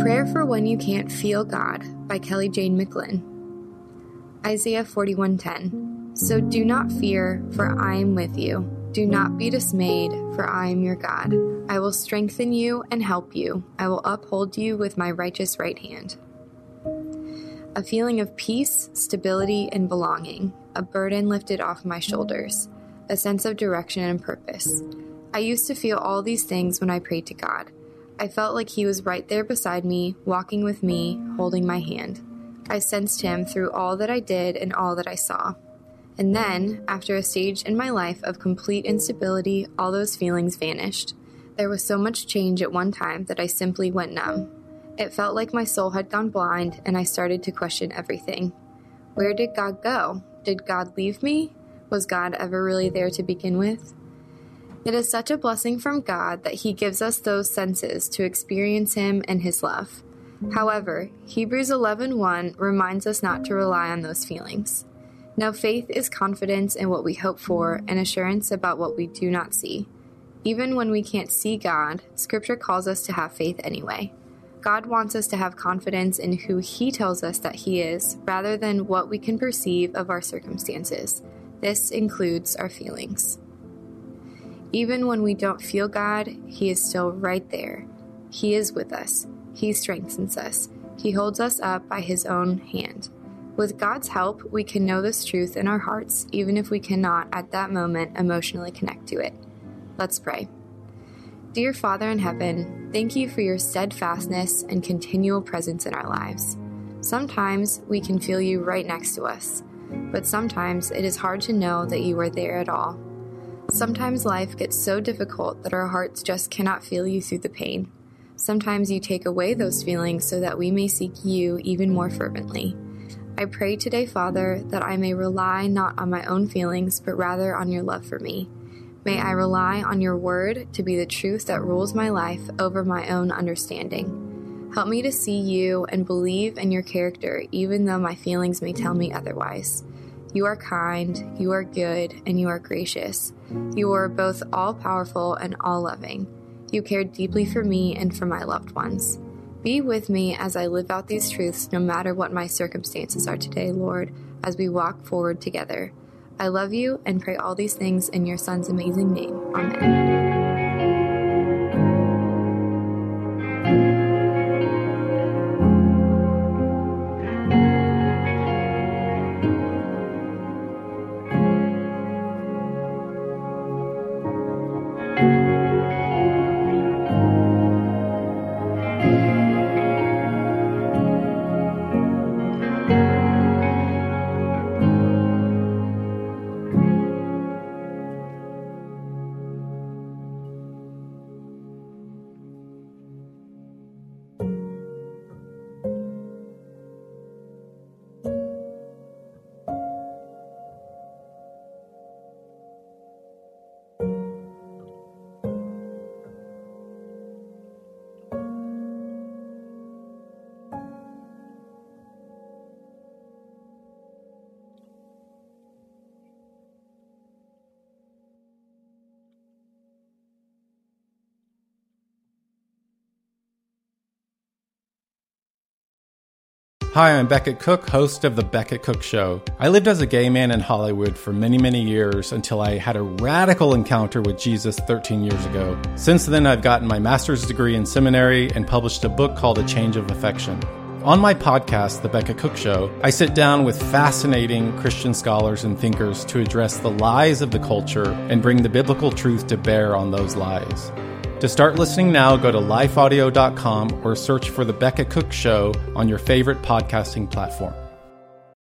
Prayer for When You Can't Feel God by Kelly Jane McLin. Isaiah 41:10. So do not fear, for I am with you. Do not be dismayed, for I am your God. I will strengthen you and help you. I will uphold you with my righteous right hand. A feeling of peace, stability, and belonging, a burden lifted off my shoulders, a sense of direction and purpose. I used to feel all these things when I prayed to God. I felt like He was right there beside me, walking with me, holding my hand. I sensed Him through all that I did and all that I saw. And then, after a stage in my life of complete instability, all those feelings vanished. There was so much change at one time that I simply went numb. It felt like my soul had gone blind, and I started to question everything. Where did God go? Did God leave me? Was God ever really there to begin with? It is such a blessing from God that He gives us those senses to experience Him and His love. However, Hebrews 11:1 reminds us not to rely on those feelings. Now, faith is confidence in what we hope for and assurance about what we do not see. Even when we can't see God, Scripture calls us to have faith anyway. God wants us to have confidence in who He tells us that He is, rather than what we can perceive of our circumstances. This includes our feelings. Even when we don't feel God, He is still right there. He is with us, He strengthens us, He holds us up by His own hand. With God's help, we can know this truth in our hearts, even if we cannot at that moment emotionally connect to it. Let's pray. Dear Father in heaven, thank you for your steadfastness and continual presence in our lives. Sometimes we can feel you right next to us, but sometimes it is hard to know that you are there at all. Sometimes life gets so difficult that our hearts just cannot feel you through the pain. Sometimes you take away those feelings so that we may seek you even more fervently. I pray today, Father, that I may rely not on my own feelings, but rather on your love for me. May I rely on your word to be the truth that rules my life over my own understanding. Help me to see you and believe in your character, even though my feelings may tell me otherwise. You are kind, you are good, and you are gracious. You are both all powerful and all loving. You care deeply for me and for my loved ones. Be with me as I live out these truths, no matter what my circumstances are today, Lord, as we walk forward together. I love you and pray all these things in your Son's amazing name. Amen. Hi, I'm Becket Cook, host of The Becket Cook Show. I lived as a gay man in Hollywood for many, many years until I had a radical encounter with Jesus 13 years ago. Since then, I've gotten my master's degree in seminary and published a book called A Change of Affection. On my podcast, The Becket Cook Show, I sit down with fascinating Christian scholars and thinkers to address the lies of the culture and bring the biblical truth to bear on those lies. To start listening now, go to lifeaudio.com or search for The Becket Cook Show on your favorite podcasting platform.